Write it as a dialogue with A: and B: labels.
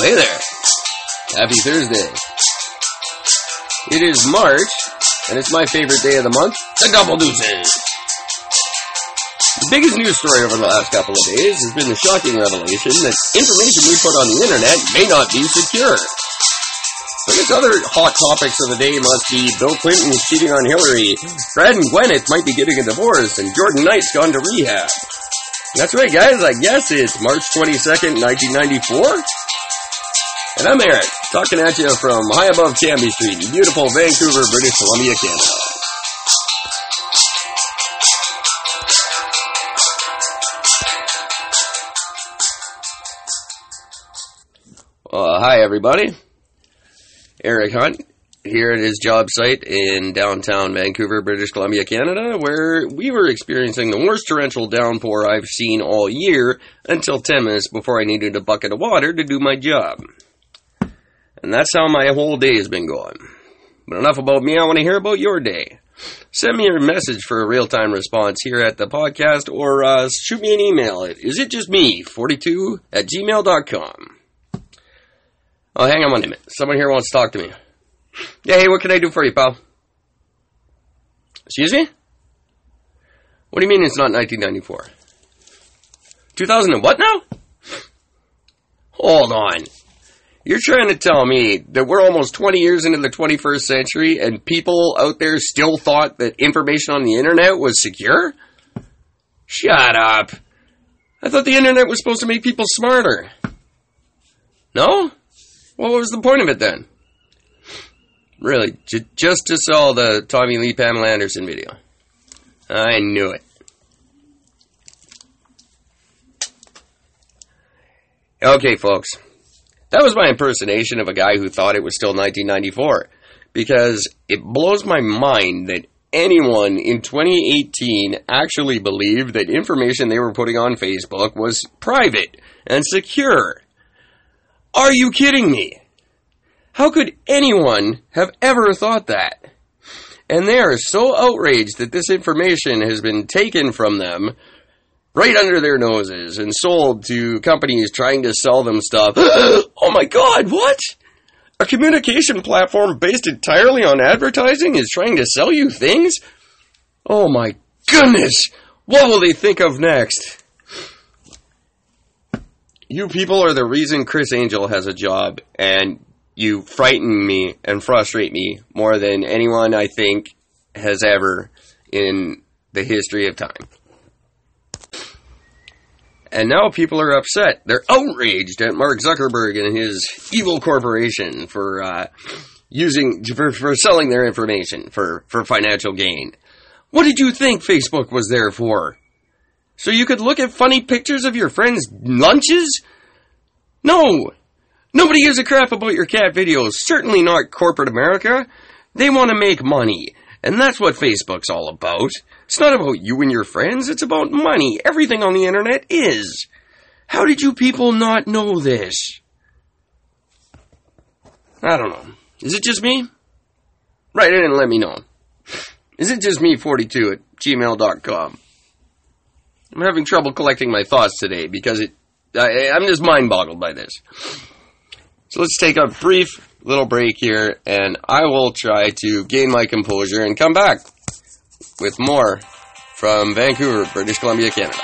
A: Well, hey there. Happy Thursday. It is March, and it's my favorite day of the month, the Double Deuces. The biggest news story over the last couple of days has been the shocking revelation that information we put on the internet may not be secure. Some of other hot topics of the day must be Bill Clinton cheating on Hillary, Brad and Gwyneth might be getting a divorce, and Jordan Knight's gone to rehab. That's right, guys. I guess it's March 22nd, 1994. And I'm Eric, talking at you from high above Cambie Street in beautiful Vancouver, British Columbia, Canada. Uh, hi, everybody. Eric Hunt here at his job site in downtown Vancouver, British Columbia, Canada, where we were experiencing the worst torrential downpour I've seen all year until 10 minutes before I needed a bucket of water to do my job. And that's how my whole day has been going. But enough about me, I want to hear about your day. Send me a message for a real time response here at the podcast or uh, shoot me an email at isitjustme42 at gmail.com. Oh, hang on one minute. Someone here wants to talk to me. Yeah, hey, what can I do for you, pal? Excuse me? What do you mean it's not 1994? 2000 and what now? Hold on. You're trying to tell me that we're almost 20 years into the 21st century and people out there still thought that information on the internet was secure? Shut up. I thought the internet was supposed to make people smarter. No? Well, what was the point of it then? Really, j- just to sell the Tommy Lee Pamela Anderson video. I knew it. Okay, folks. That was my impersonation of a guy who thought it was still 1994. Because it blows my mind that anyone in 2018 actually believed that information they were putting on Facebook was private and secure. Are you kidding me? How could anyone have ever thought that? And they are so outraged that this information has been taken from them right under their noses and sold to companies trying to sell them stuff. oh my god, what? A communication platform based entirely on advertising is trying to sell you things? Oh my goodness! What will they think of next? You people are the reason Criss Angel has a job, and you frighten me and frustrate me more than anyone I think has ever in the history of time. And now people are upset. They're outraged at Mark Zuckerberg and his evil corporation for uh, using for, for selling their information for, for financial gain. What did you think Facebook was there for? So you could look at funny pictures of your friends' lunches? No! Nobody gives a crap about your cat videos. Certainly not corporate America. They want to make money. And that's what Facebook's all about. It's not about you and your friends, it's about money. Everything on the internet is. How did you people not know this? I don't know. Is it just me? Write in and let me know. Is it just me 42 at gmail.com? I'm having trouble collecting my thoughts today because it, I, I'm just mind boggled by this. So let's take a brief little break here and I will try to gain my composure and come back with more from Vancouver, British Columbia, Canada.